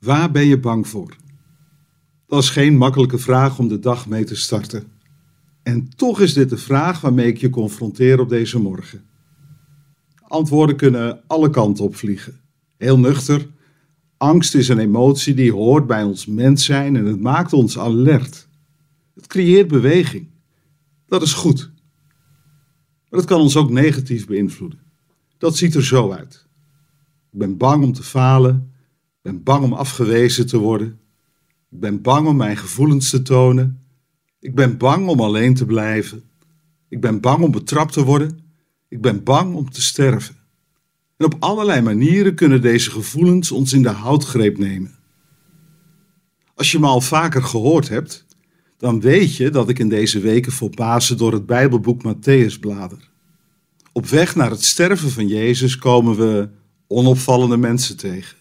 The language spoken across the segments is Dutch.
Waar ben je bang voor? Dat is geen makkelijke vraag om de dag mee te starten. En toch is dit de vraag waarmee ik je confronteer op deze morgen. Antwoorden kunnen alle kanten op vliegen. Heel nuchter. Angst is een emotie die hoort bij ons mens zijn en het maakt ons alert. Het creëert beweging. Dat is goed. Maar het kan ons ook negatief beïnvloeden. Dat ziet er zo uit. Ik ben bang om te falen. Ik ben bang om afgewezen te worden. Ik ben bang om mijn gevoelens te tonen. Ik ben bang om alleen te blijven. Ik ben bang om betrapt te worden. Ik ben bang om te sterven. En op allerlei manieren kunnen deze gevoelens ons in de houtgreep nemen. Als je me al vaker gehoord hebt, dan weet je dat ik in deze weken voor door het Bijbelboek Matthäus blader. Op weg naar het sterven van Jezus komen we onopvallende mensen tegen.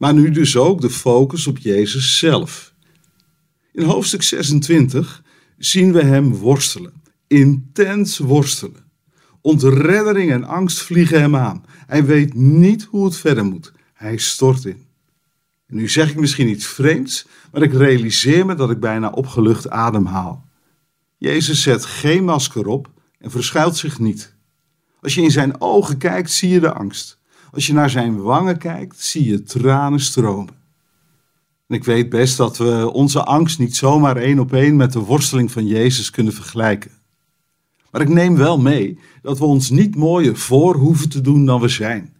Maar nu dus ook de focus op Jezus zelf. In hoofdstuk 26 zien we hem worstelen, intens worstelen. Ontreddering en angst vliegen hem aan. Hij weet niet hoe het verder moet. Hij stort in. En nu zeg ik misschien iets vreemds, maar ik realiseer me dat ik bijna opgelucht ademhaal. Jezus zet geen masker op en verschuilt zich niet. Als je in zijn ogen kijkt, zie je de angst. Als je naar zijn wangen kijkt, zie je tranen stromen. En ik weet best dat we onze angst niet zomaar één op één met de worsteling van Jezus kunnen vergelijken. Maar ik neem wel mee dat we ons niet mooier voor hoeven te doen dan we zijn.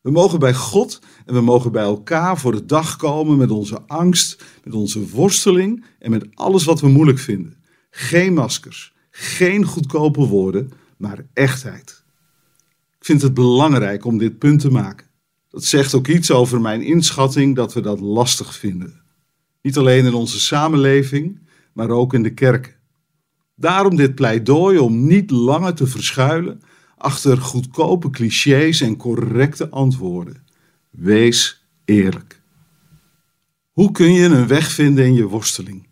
We mogen bij God en we mogen bij elkaar voor de dag komen met onze angst, met onze worsteling en met alles wat we moeilijk vinden. Geen maskers, geen goedkope woorden, maar echtheid. Vind het belangrijk om dit punt te maken. Dat zegt ook iets over mijn inschatting dat we dat lastig vinden. Niet alleen in onze samenleving, maar ook in de kerken. Daarom dit pleidooi om niet langer te verschuilen achter goedkope clichés en correcte antwoorden. Wees eerlijk. Hoe kun je een weg vinden in je worsteling?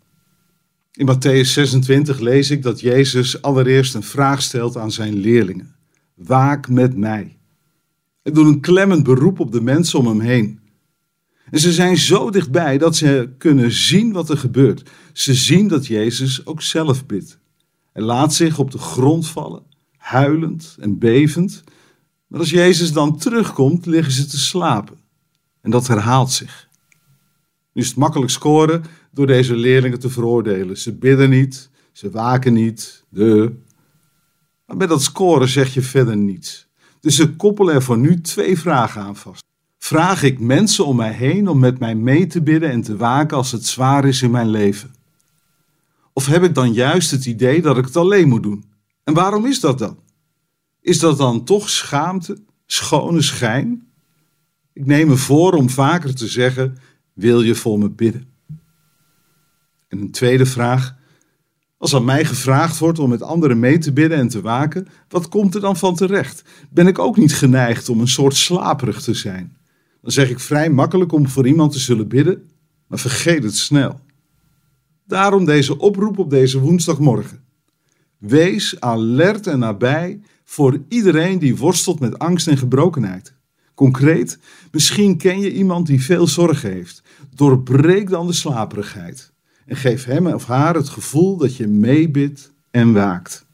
In Matthäus 26 lees ik dat Jezus allereerst een vraag stelt aan zijn leerlingen. Waak met mij. Hij doet een klemmend beroep op de mensen om hem heen. En ze zijn zo dichtbij dat ze kunnen zien wat er gebeurt. Ze zien dat Jezus ook zelf bidt. Hij laat zich op de grond vallen, huilend en bevend. Maar als Jezus dan terugkomt, liggen ze te slapen. En dat herhaalt zich. Nu is het makkelijk scoren door deze leerlingen te veroordelen. Ze bidden niet, ze waken niet, de. Maar met dat scoren zeg je verder niets. Dus ze koppelen er voor nu twee vragen aan vast. Vraag ik mensen om mij heen om met mij mee te bidden en te waken als het zwaar is in mijn leven? Of heb ik dan juist het idee dat ik het alleen moet doen? En waarom is dat dan? Is dat dan toch schaamte, schone schijn? Ik neem me voor om vaker te zeggen: Wil je voor me bidden? En een tweede vraag: Als aan mij gevraagd wordt om met anderen mee te bidden en te waken, wat komt er dan van terecht? Ben ik ook niet geneigd om een soort slaperig te zijn? Dan zeg ik vrij makkelijk om voor iemand te zullen bidden, maar vergeet het snel. Daarom deze oproep op deze woensdagmorgen. Wees alert en nabij voor iedereen die worstelt met angst en gebrokenheid. Concreet, misschien ken je iemand die veel zorgen heeft. Doorbreek dan de slaperigheid en geef hem of haar het gevoel dat je meebidt en waakt.